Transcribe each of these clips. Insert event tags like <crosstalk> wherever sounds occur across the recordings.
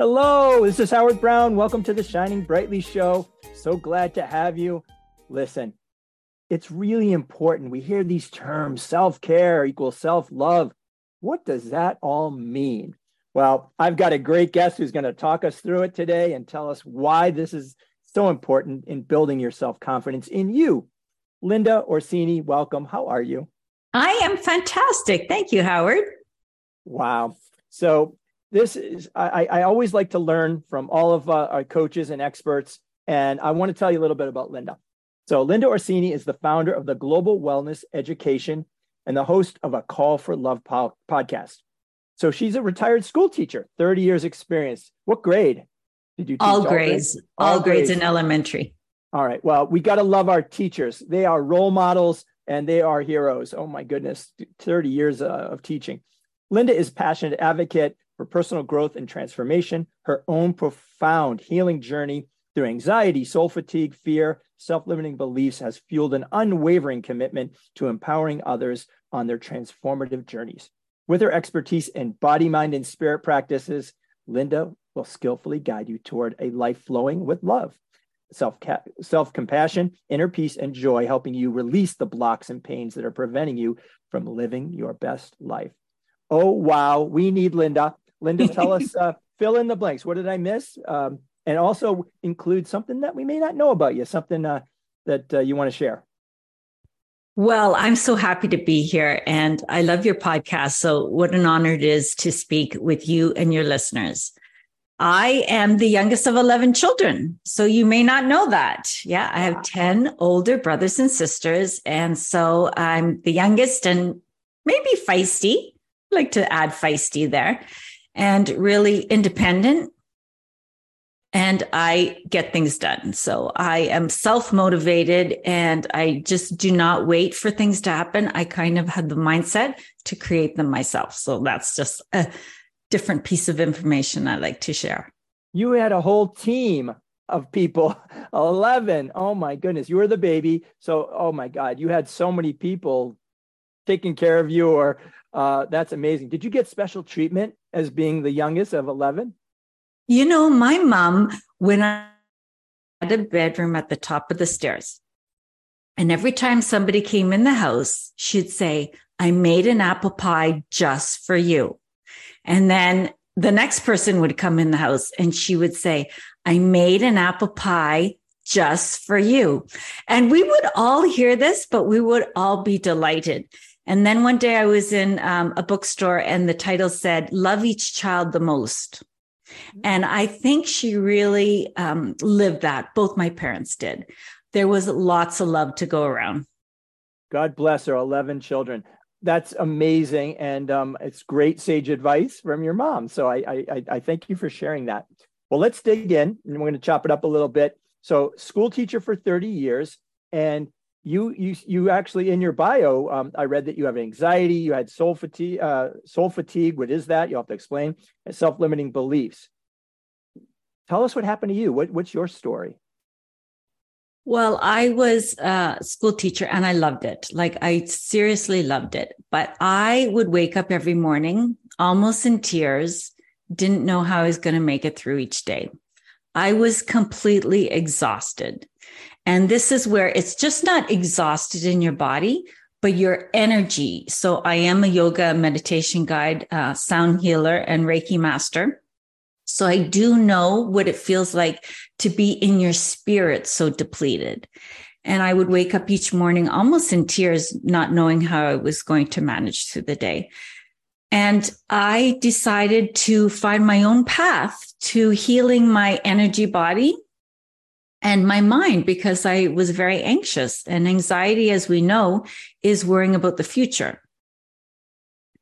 Hello, this is Howard Brown. Welcome to the Shining Brightly Show. So glad to have you. Listen, it's really important. We hear these terms self care equals self love. What does that all mean? Well, I've got a great guest who's going to talk us through it today and tell us why this is so important in building your self confidence in you. Linda Orsini, welcome. How are you? I am fantastic. Thank you, Howard. Wow. So, this is I, I always like to learn from all of uh, our coaches and experts and i want to tell you a little bit about linda. So linda orsini is the founder of the global wellness education and the host of a call for love po- podcast. So she's a retired school teacher 30 years experience. What grade did you teach? All, all grades. Grades? all, all grades, grades. in elementary. All right well we got to love our teachers. They are role models and they are heroes. Oh my goodness 30 years uh, of teaching. Linda is passionate advocate for personal growth and transformation, her own profound healing journey through anxiety, soul fatigue, fear, self limiting beliefs has fueled an unwavering commitment to empowering others on their transformative journeys. With her expertise in body, mind, and spirit practices, Linda will skillfully guide you toward a life flowing with love, self self compassion, inner peace, and joy, helping you release the blocks and pains that are preventing you from living your best life. Oh, wow. We need Linda. Linda, <laughs> tell us, uh, fill in the blanks. What did I miss? Um, and also include something that we may not know about you, something uh, that uh, you want to share. Well, I'm so happy to be here and I love your podcast. So, what an honor it is to speak with you and your listeners. I am the youngest of 11 children. So, you may not know that. Yeah, I have 10 older brothers and sisters. And so, I'm the youngest and maybe feisty. I like to add feisty there and really independent. And I get things done. So I am self motivated and I just do not wait for things to happen. I kind of had the mindset to create them myself. So that's just a different piece of information I like to share. You had a whole team of people <laughs> 11 oh my goodness you were the baby so oh my god you had so many people taking care of you or uh, that's amazing did you get special treatment as being the youngest of 11? You know, my mom, when I had a bedroom at the top of the stairs, and every time somebody came in the house, she'd say, I made an apple pie just for you. And then the next person would come in the house and she would say, I made an apple pie just for you. And we would all hear this, but we would all be delighted. And then one day I was in um, a bookstore and the title said, Love Each Child the Most. And I think she really um, lived that. Both my parents did. There was lots of love to go around. God bless her, 11 children. That's amazing. And um, it's great sage advice from your mom. So I, I, I thank you for sharing that. Well, let's dig in and we're going to chop it up a little bit. So, school teacher for 30 years. And you you you actually in your bio um, i read that you have anxiety you had soul fatigue uh, soul fatigue. What is that? You'll have to explain. Self-limiting beliefs. Tell us what happened to you. What, what's your story? Well i was a school teacher and i loved it. Like i seriously loved it. But i would wake up every morning almost in tears didn't know how i was going to make it through each day. I was completely exhausted and this is where it's just not exhausted in your body, but your energy. So I am a yoga meditation guide, uh, sound healer, and Reiki master. So I do know what it feels like to be in your spirit so depleted. And I would wake up each morning almost in tears, not knowing how I was going to manage through the day. And I decided to find my own path to healing my energy body and my mind because I was very anxious. And anxiety, as we know, is worrying about the future.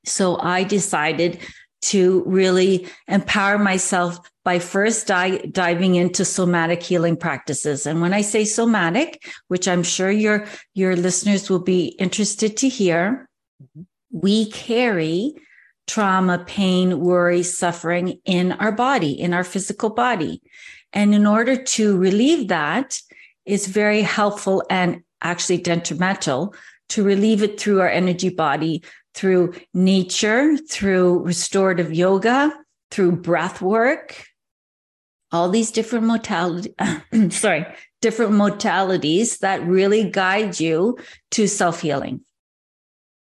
So I decided to really empower myself by first di- diving into somatic healing practices. And when I say somatic, which I'm sure your, your listeners will be interested to hear, mm-hmm. we carry trauma, pain, worry, suffering in our body, in our physical body. And in order to relieve that, it's very helpful and actually detrimental to relieve it through our energy body, through nature, through restorative yoga, through breath work, all these different modalities, <clears throat> sorry, different modalities that really guide you to self-healing.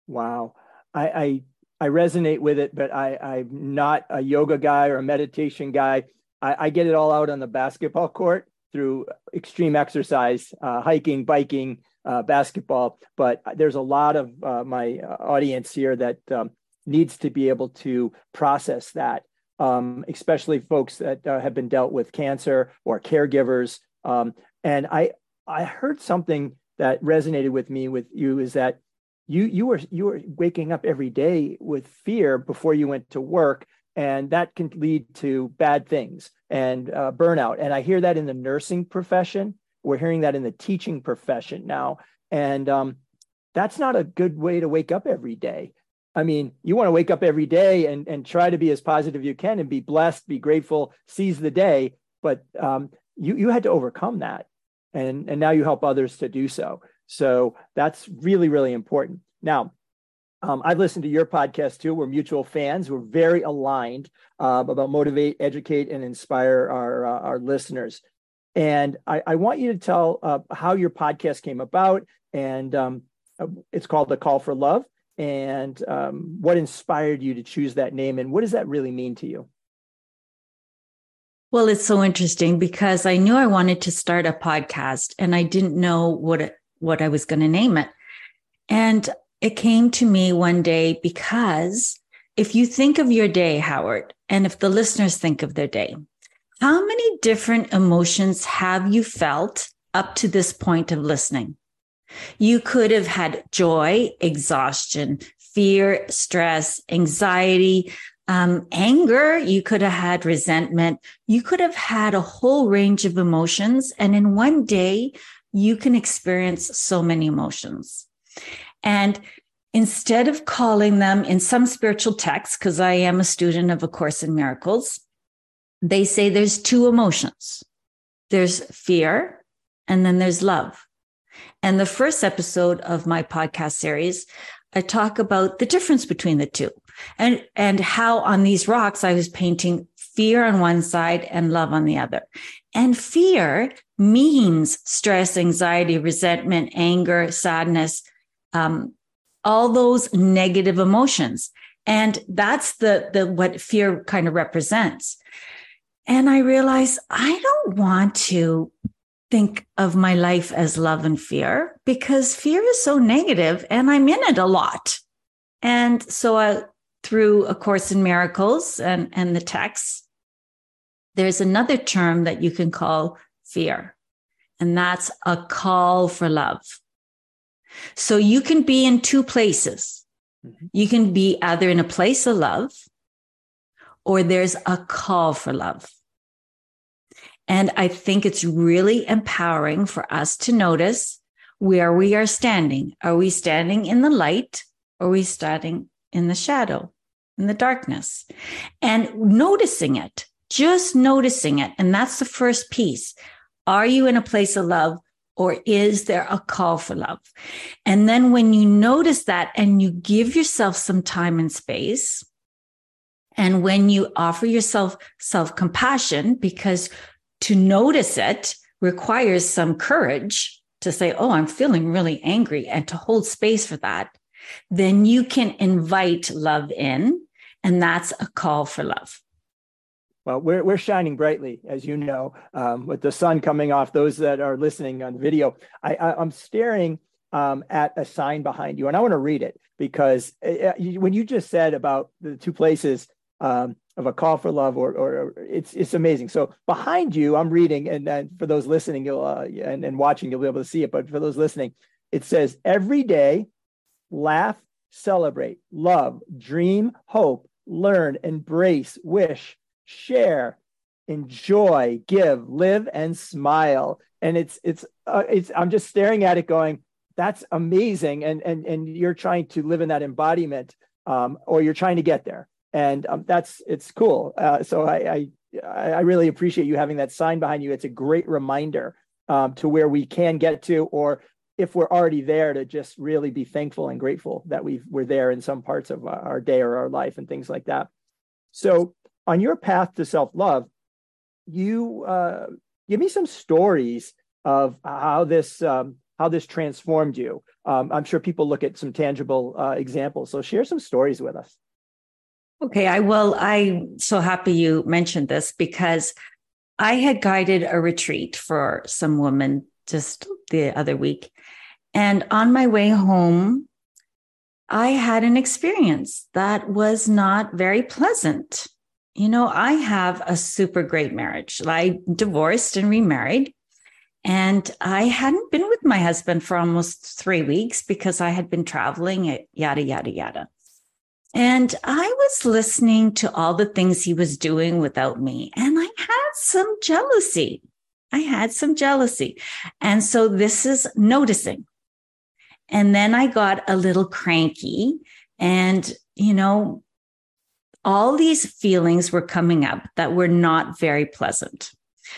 Wow. I, I I resonate with it, but I, I'm not a yoga guy or a meditation guy. I, I get it all out on the basketball court through extreme exercise, uh, hiking, biking, uh, basketball. But there's a lot of uh, my uh, audience here that um, needs to be able to process that, um, especially folks that uh, have been dealt with cancer or caregivers. Um, and I I heard something that resonated with me with you is that you you were you were waking up every day with fear before you went to work and that can lead to bad things and uh, burnout. And i hear that in the nursing profession. We're hearing that in the teaching profession now. And um, that's not a good way to wake up every day. I mean you want to wake up every day and, and try to be as positive you can and be blessed be grateful seize the day. But um, you, you had to overcome that. And, and now you help others to do so. So that's really really important. Now um, I've listened to your podcast too. We're mutual fans. We're very aligned uh, about motivate, educate, and inspire our uh, our listeners. And I, I, want you to tell uh, how your podcast came about, and um, it's called the Call for Love. And um, what inspired you to choose that name, and what does that really mean to you? Well, it's so interesting because I knew I wanted to start a podcast, and I didn't know what it, what I was going to name it. And it came to me one day because if you think of your day, Howard, and if the listeners think of their day, how many different emotions have you felt up to this point of listening? You could have had joy, exhaustion, fear, stress, anxiety, um, anger. You could have had resentment. You could have had a whole range of emotions. And in one day, you can experience so many emotions. And instead of calling them in some spiritual texts, because I am a student of A Course in Miracles, they say there's two emotions there's fear, and then there's love. And the first episode of my podcast series, I talk about the difference between the two and, and how on these rocks I was painting fear on one side and love on the other. And fear means stress, anxiety, resentment, anger, sadness, um, all those negative emotions. And that's the, the, what fear kind of represents. And I realize I don't want to think of my life as love and fear because fear is so negative and I'm in it a lot. And so I, through A Course in Miracles and, and the texts, there's another term that you can call fear, and that's a call for love. So you can be in two places. Mm-hmm. You can be either in a place of love or there's a call for love. And I think it's really empowering for us to notice where we are standing. Are we standing in the light or are we standing in the shadow, in the darkness? And noticing it, just noticing it. And that's the first piece. Are you in a place of love or is there a call for love? And then when you notice that and you give yourself some time and space, and when you offer yourself self compassion, because to notice it requires some courage to say, Oh, I'm feeling really angry and to hold space for that, then you can invite love in. And that's a call for love. Well, we're, we're shining brightly, as you know, um, with the sun coming off. Those that are listening on video, I, I, am staring um, at a sign behind you, and I want to read it because uh, you, when you just said about the two places um, of a call for love, or, or, or, it's it's amazing. So behind you, I'm reading, and, and for those listening, you'll uh, and, and watching, you'll be able to see it. But for those listening, it says every day, laugh, celebrate, love, dream, hope, learn, embrace, wish, share, enjoy, give, live, and smile. And it's it's uh, it's I'm just staring at it, going, that's amazing, and and and you're trying to live in that embodiment, um, or you're trying to get there, and um, that's it's cool. Uh, so I, I I really appreciate you having that sign behind you. It's a great reminder um, to where we can get to, or if we're already there, to just really be thankful and grateful that we we're there in some parts of our day or our life and things like that. So, on your path to self love, you uh, give me some stories of how this um, how this transformed you. Um, I'm sure people look at some tangible uh, examples. So, share some stories with us. Okay, I will. I'm so happy you mentioned this because I had guided a retreat for some women just the other week. And on my way home, I had an experience that was not very pleasant. You know, I have a super great marriage. I divorced and remarried. And I hadn't been with my husband for almost three weeks because I had been traveling, eh, yada, yada, yada. And I was listening to all the things he was doing without me, and I had some jealousy. I had some jealousy. And so this is noticing. And then I got a little cranky, and, you know, all these feelings were coming up that were not very pleasant.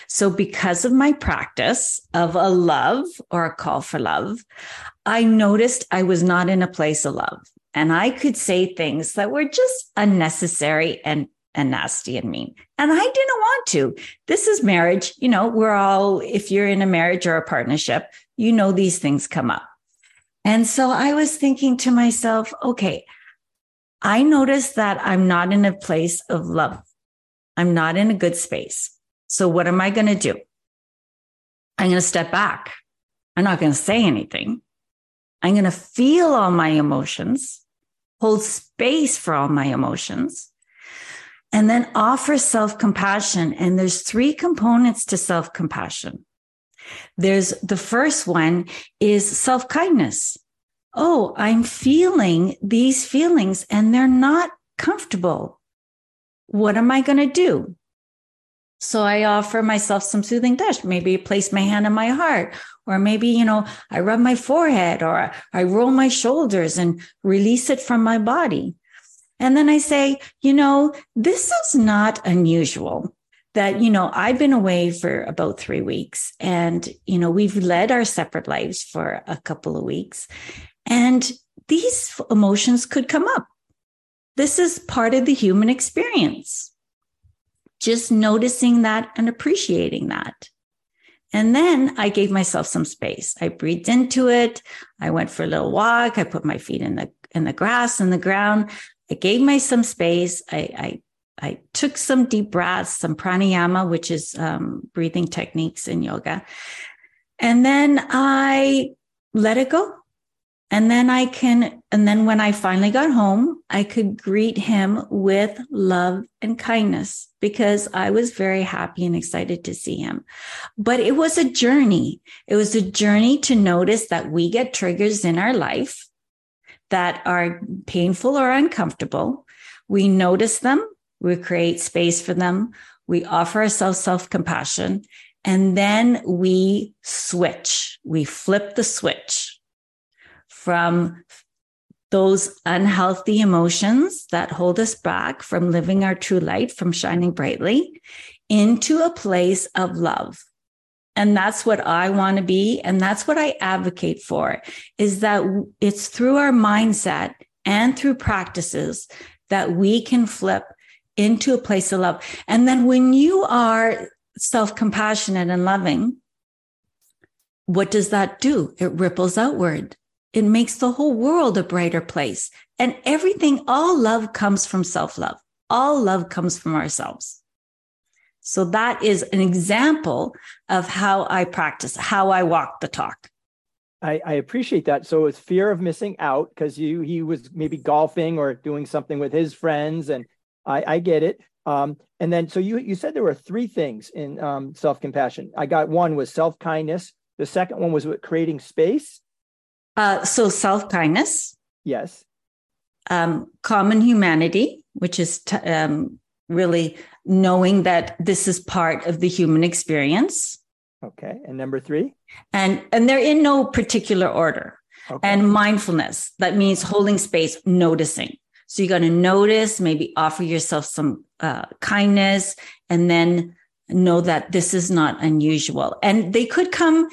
So, because of my practice of a love or a call for love, I noticed I was not in a place of love and I could say things that were just unnecessary and and nasty and mean. And I didn't want to. This is marriage. You know, we're all, if you're in a marriage or a partnership, you know, these things come up. And so I was thinking to myself, okay, I notice that I'm not in a place of love. I'm not in a good space. So what am I going to do? I'm going to step back. I'm not going to say anything. I'm going to feel all my emotions hold space for all my emotions, and then offer self compassion. And there's three components to self compassion. There's the first one is self kindness. Oh, I'm feeling these feelings and they're not comfortable. What am I going to do? So I offer myself some soothing touch, maybe place my hand on my heart or maybe, you know, I rub my forehead or I roll my shoulders and release it from my body. And then I say, you know, this is not unusual that, you know, I've been away for about three weeks and, you know, we've led our separate lives for a couple of weeks and these emotions could come up. This is part of the human experience. Just noticing that and appreciating that. And then I gave myself some space. I breathed into it. I went for a little walk. I put my feet in the in the grass and the ground. I gave myself some space. I, I I took some deep breaths, some pranayama, which is um, breathing techniques in yoga, and then I let it go. And then I can, and then when I finally got home, I could greet him with love and kindness because I was very happy and excited to see him. But it was a journey. It was a journey to notice that we get triggers in our life that are painful or uncomfortable. We notice them. We create space for them. We offer ourselves self compassion and then we switch. We flip the switch from those unhealthy emotions that hold us back from living our true light, from shining brightly into a place of love. And that's what I want to be. And that's what I advocate for is that it's through our mindset and through practices that we can flip into a place of love. And then when you are self compassionate and loving, what does that do? It ripples outward. It makes the whole world a brighter place. And everything, all love comes from self love. All love comes from ourselves. So that is an example of how I practice, how I walk the talk. I, I appreciate that. So it's fear of missing out because you he was maybe golfing or doing something with his friends, and I, I get it. Um, and then so you you said there were three things in um, self compassion. I got one was self kindness. The second one was creating space, uh, so self kindness. Yes. Um, common humanity. which is t- um, really knowing that this is part of the human experience. Okay. And number three? And and they're in no particular order. Okay. And mindfulness, that means holding space, noticing. So you got to notice, maybe offer yourself some uh, kindness, and then know that this is not unusual. And they could come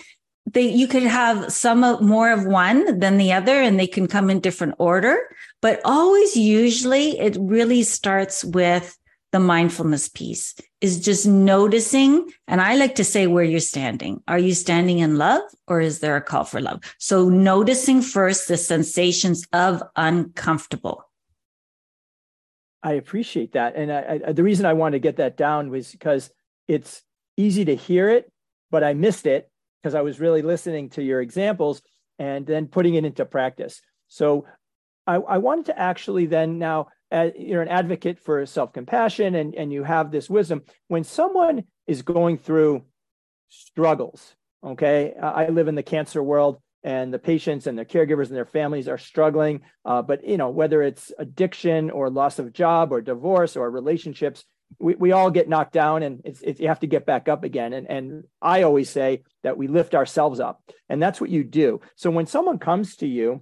they you could have some of more of one than the other and they can come in different order but always usually it really starts with the mindfulness piece is just noticing. And i like to say where you're standing. Are you standing in love or is there a call for love? So noticing first the sensations of uncomfortable. I appreciate that. And I, I, the reason i wanted to get that down was because it's easy to hear it but i missed it because I was really listening to your examples and then putting it into practice. So I, I wanted to actually then now, uh, you're an advocate for self compassion and, and you have this wisdom. When someone is going through struggles, okay, I live in the cancer world and the patients and their caregivers and their families are struggling. Uh, but you know whether it's addiction or loss of job or divorce or relationships, we, we all get knocked down and it's, it's, you have to get back up again. And, and I always say that we lift ourselves up and that's what you do. So when someone comes to you,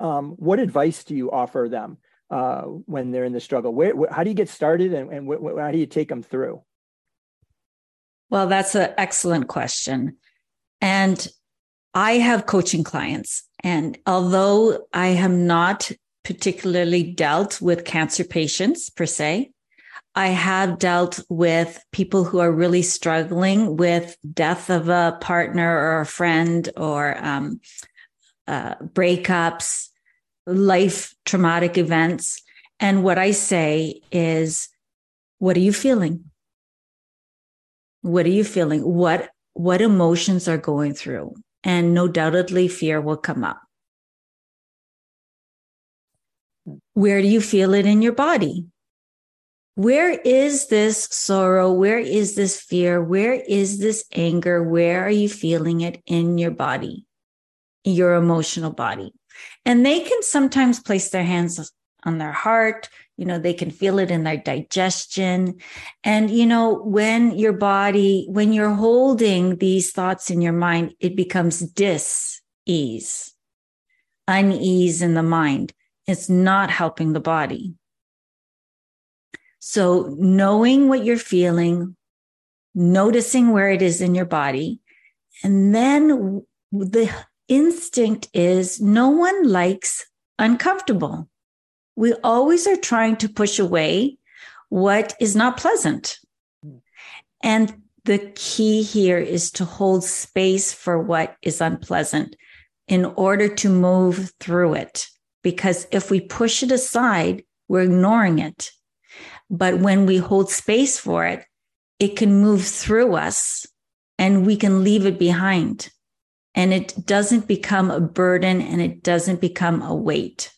um, what advice do you offer them uh, when they're in the struggle? Where, where, how do you get started and, and wh- how do you take them through? Well, that's an excellent question. And I have coaching clients. And although I have not particularly dealt with cancer patients per se, I have dealt with people who are really struggling with death of a partner or a friend or um, uh, breakups, life traumatic events. And what I say is, what are you feeling? What are you feeling? What what emotions are going through? And no doubtedly fear will come up. Where do you feel it in your body? Where is this sorrow? Where is this fear? Where is this anger? Where are you feeling it in your body, your emotional body? And they can sometimes place their hands on their heart. You know, they can feel it in their digestion. And, you know, when your body, when you're holding these thoughts in your mind, it becomes dis ease, unease in the mind. It's not helping the body. So knowing what you're feeling, noticing where it is in your body, and then the instinct is no one likes uncomfortable. We always are trying to push away what is not pleasant. And the key here is to hold space for what is unpleasant in order to move through it. Because if we push it aside, we're ignoring it. But when we hold space for it, it can move through us and we can leave it behind. And it doesn't become a burden and it doesn't become a weight.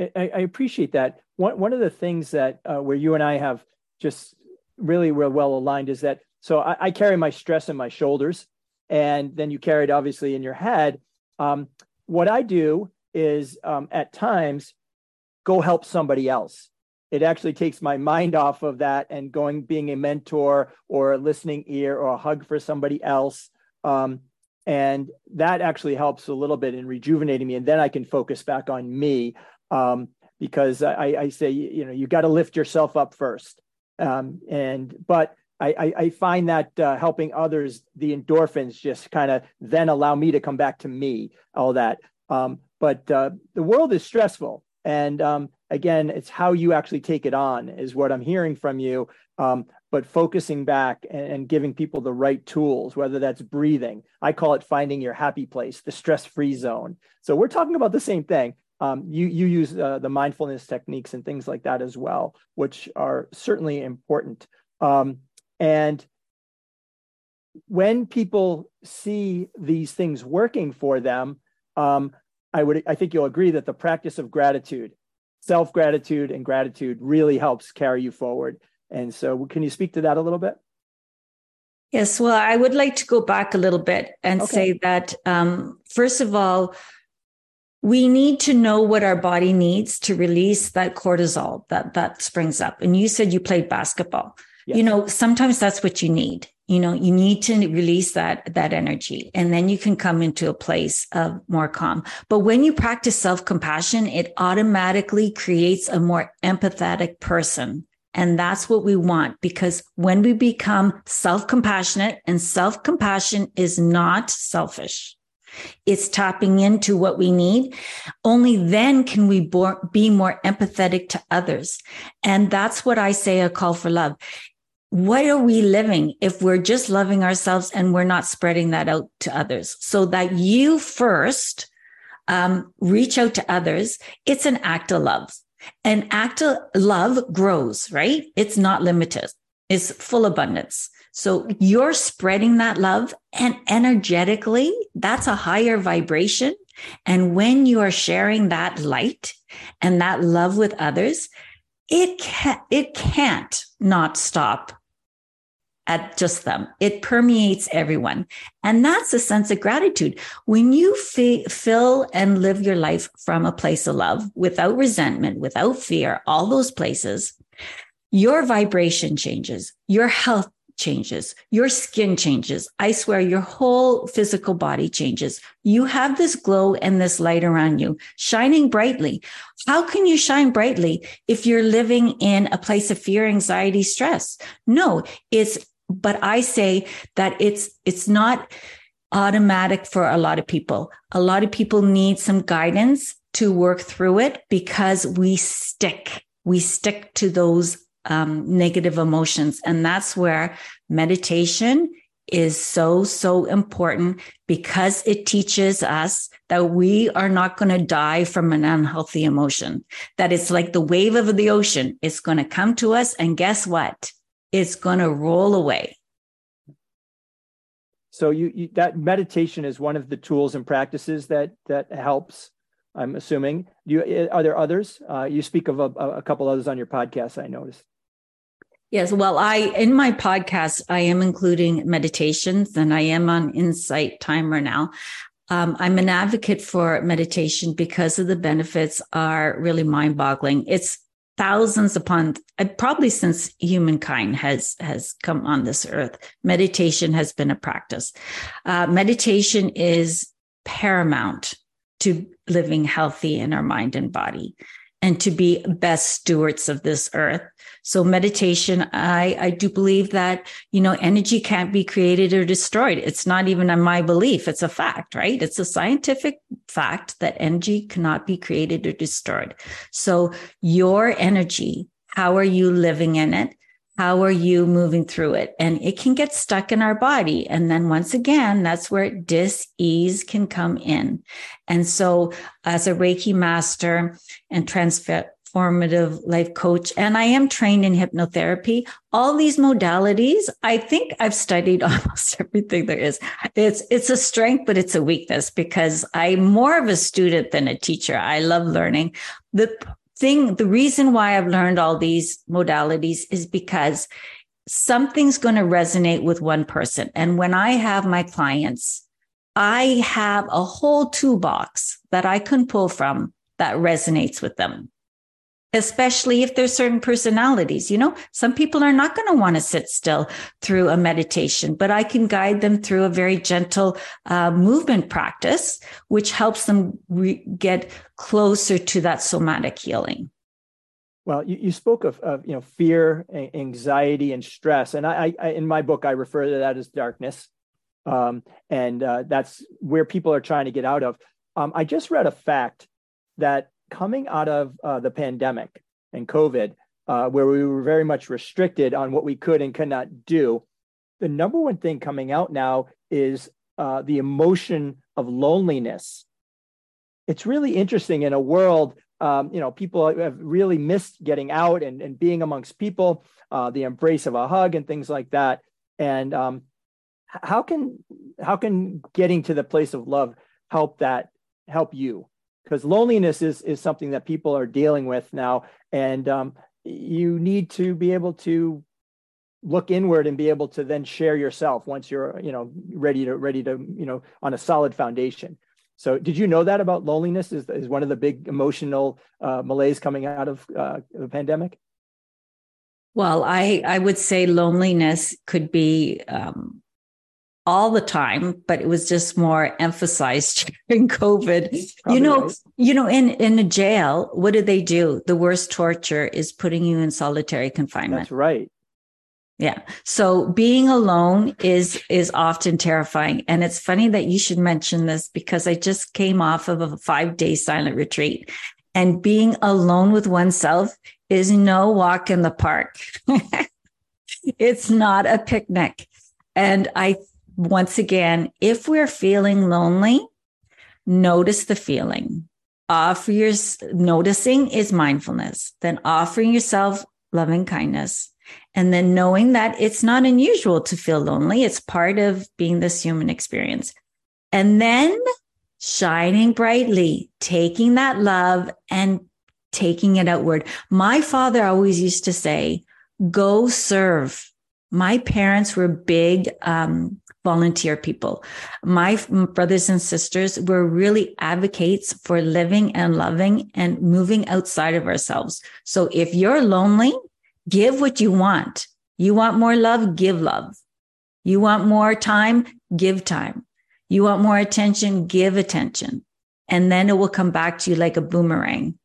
I, I appreciate that. One, one of the things that uh, where you and I have just really real well aligned is that so I, I, carry my stress in my shoulders, and then you carry it obviously in your head. Um, what I do is um, at times go help somebody else it actually takes my mind off of that and going being a mentor or a listening ear or a hug for somebody else. Um, and that actually helps a little bit in rejuvenating me. And then i can focus back on me um, because I, I, say you know you got to lift yourself up first. Um, and but I, I, find that uh, helping others, the endorphins just kind of then allow me to come back to me, all that. Um, but uh, the world is stressful, and um, again, it's how you actually take it on, is what I'm hearing from you. Um, but focusing back and, and, giving people the right tools, whether that's breathing. I call it finding your happy place, the stress free zone. So we're talking about the same thing. Um, you, you use uh, the mindfulness techniques and things like that as well, which are certainly important. Um, and when people see these things working for them, um, I would I think you'll agree that the practice of gratitude, self gratitude and gratitude really helps carry you forward. And so, can you speak to that a little bit? Yes, well, I would like to go back a little bit and okay. say that um, first of all, we need to know what our body needs to release that cortisol that that springs up. And you said you played basketball. Yes. You know, sometimes that's what you need. You know, you need to release that that energy and then you can come into a place of more calm. But when you practice self-compassion, it automatically creates a more empathetic person. And that's what we want because when we become self-compassionate and self-compassion is not selfish it's tapping into what we need. Only then can we be more empathetic to others. And that's what I say a call for love. What are we living if we're just loving ourselves and we're not spreading that out to others? So that you first um, reach out to others. It's an act of love. An act of love grows, right? It's not limited. It's full abundance. So you're spreading that love and energetically, that's a higher vibration. And when you are sharing that light and that love with others, it can't. it can't not stop at just them. It permeates everyone. And that's a sense of gratitude. When you f- fill and live your life from a place of love without resentment, without fear, all those places, your vibration changes, your health changes, your skin changes. I swear your whole physical body changes. You have this glow and this light around you shining brightly. How can you shine brightly if you're living in a place of fear, anxiety, stress? No, it's, but I say that it's, it's not automatic for a lot of people. A lot of people need some guidance to work through it because we stick, we stick to those um, negative emotions. And that's where meditation is so, so important because it teaches us that we are not going to die from an unhealthy emotion, that it's like the wave of the ocean. It's going to come to us. And guess what? It's going to roll away. So you, you, that meditation is one of the tools and practices that that helps. I'm assuming. You are there others? Uh, you speak of a, a couple others on your podcast. I noticed. Yes. Well, I, in my podcast, I am including meditations and I am on Insight Timer now. Um, I'm an advocate for meditation because of the benefits are really mind boggling. It's thousands upon uh, probably since humankind has has come on this earth meditation has been a practice. Uh, meditation is paramount to living healthy in our mind and body and to be best stewards of this earth so meditation, I, I do believe that, you know, energy can't be created or destroyed. It's not even a my belief. It's a fact, right? It's a scientific fact that energy cannot be created or destroyed. So your energy, how are you living in it? How are you moving through it? And it can get stuck in our body. And then once again, that's where dis-ease can come in. And so as a Reiki master and transformative life coach and I am trained in hypnotherapy. All these modalities, I think I've studied <laughs> almost everything there is. It's it's a strength, but it's a weakness because I'm more of a student than a teacher. I love learning. The thing, the reason why I've learned all these modalities is because something's going to resonate with one person. And when I have my clients, I have a whole toolbox that I can pull from that resonates with them especially if there's certain personalities. You know, some people are not going to want to sit still through a meditation, but I can guide them through a very gentle uh, movement practice, which helps them re- get closer to that somatic healing. Well, you, you spoke of, of you know fear, anxiety, and stress, and I, I in my book I refer to that as darkness, um, and uh, that's where people are trying to get out of. Um, I just read a fact that coming out of uh, the pandemic and COVID, uh, where we were very much restricted on what we could and could not do, the number one thing coming out now is uh, the emotion of loneliness. It's really interesting in a world, um, you know, people have really missed getting out and, and being amongst people, uh, the embrace of a hug and things like that. And um, how can how can getting to the place of love help that help you? Because loneliness is is something that people are dealing with now, and um, you need to be able to look inward and be able to then share yourself once you're you know ready to ready to you know on a solid foundation. So, did you know that about loneliness is, is one of the big emotional uh, malaise coming out of uh, the pandemic? Well, I I would say loneliness could be um, all the time, but it was just more emphasized <laughs> during COVID. Probably you know, right. you know, in in a jail, what do they do? The worst torture is putting you in solitary confinement. That's right. Yeah. So being alone is is often terrifying. And it's funny that you should mention this because I just came off of a 5-day silent retreat and being alone with oneself is no walk in the park. <laughs> it's not a picnic. And I once again, if we're feeling lonely, notice the feeling. Offer your noticing is mindfulness, then offering yourself loving kindness and then knowing that it's not unusual to feel lonely, it's part of being this human experience. And then shining brightly, taking that love and taking it outward. My father always used to say, go serve. My parents were big um, volunteer people. My brothers and sisters were really advocates for living and loving and moving outside of ourselves. So if you're lonely, Give what you want. You want more love? Give love. You want more time? Give time. You want more attention? Give attention. And then it will come back to you like a boomerang.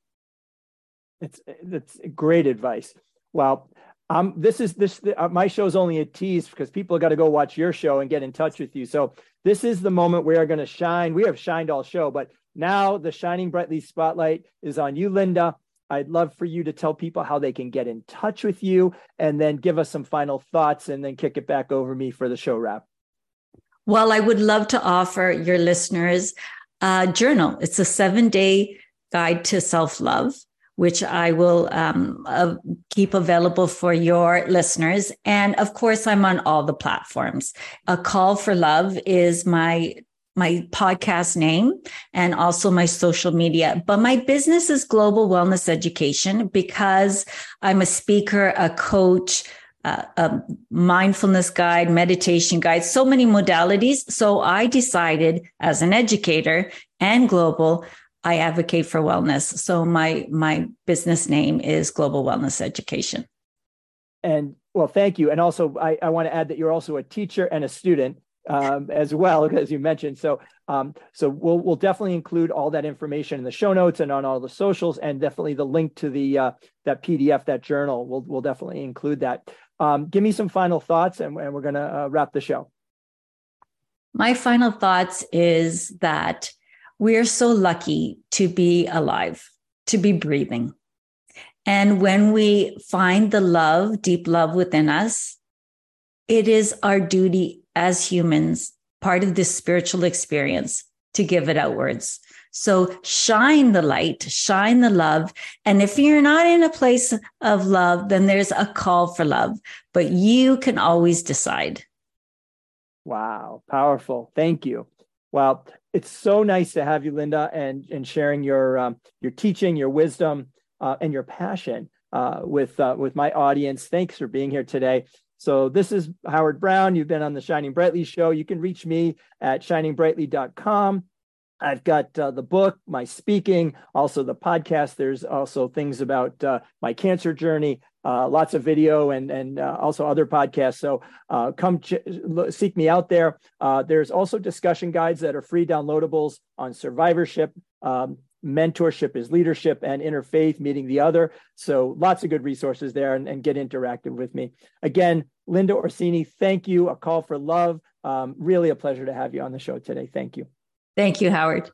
It's, that's great advice. Well, um, this is this uh, my show is only a tease because people got to go watch your show and get in touch with you. So this is the moment we are going to shine. We have shined all show, but now the shining brightly spotlight is on you, Linda. I'd love for you to tell people how they can get in touch with you and then give us some final thoughts and then kick it back over me for the show wrap. Well, I would love to offer your listeners a journal. It's a seven day guide to self love, which I will um, uh, keep available for your listeners. And of course, I'm on all the platforms. A Call for Love is my my podcast name and also my social media. But my business is global wellness education because I'm a speaker, a coach, uh, a mindfulness guide, meditation guide, so many modalities. So I decided as an educator and global, I advocate for wellness. So my my business name is Global Wellness Education. And well, thank you. And also, I, I want to add that you're also a teacher and a student um, as well as you mentioned. So, um, so we'll we'll definitely include all that information in the show notes and on all the socials, and definitely the link to the uh, that PDF, that journal. We'll we'll definitely include that. Um, give me some final thoughts, and, and we're going to uh, wrap the show. My final thoughts is that we are so lucky to be alive, to be breathing. And when we find the love, deep love within us, it is our duty as humans, part of this spiritual experience to give it outwards. So shine the light, shine the love. And if you're not in a place of love, then there's a call for love, but you can always decide. Wow, powerful. Thank you. Well, it's so nice to have you, Linda, and, and sharing your, um, your teaching, your wisdom, uh, and your passion uh, with, uh, with my audience. Thanks for being here today. So this is Howard Brown. You've been on the Shining Brightly show. You can reach me at shiningbrightly.com. I've got uh, the book, my speaking, also the podcast. There's also things about uh, my cancer journey, uh, lots of video, and and uh, also other podcasts. So uh, come ch- seek me out there. Uh, there's also discussion guides that are free downloadables on survivorship, um, mentorship is leadership and interfaith meeting the other. So lots of good resources there and, and get interactive with me. Again linda orsini thank you. A call for love. Um, really a pleasure to have you on the show today. Thank you. Thank you howard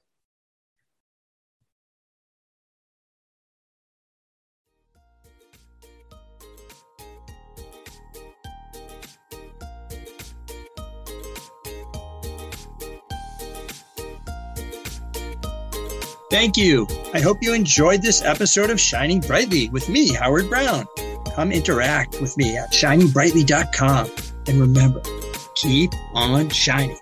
Thank you. I hope you enjoyed this episode of Shining Brightly with me, Howard Brown. Come interact with me at shiningbrightly.com. And remember, keep on shining.